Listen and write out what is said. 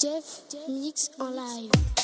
Jeff Mix en live.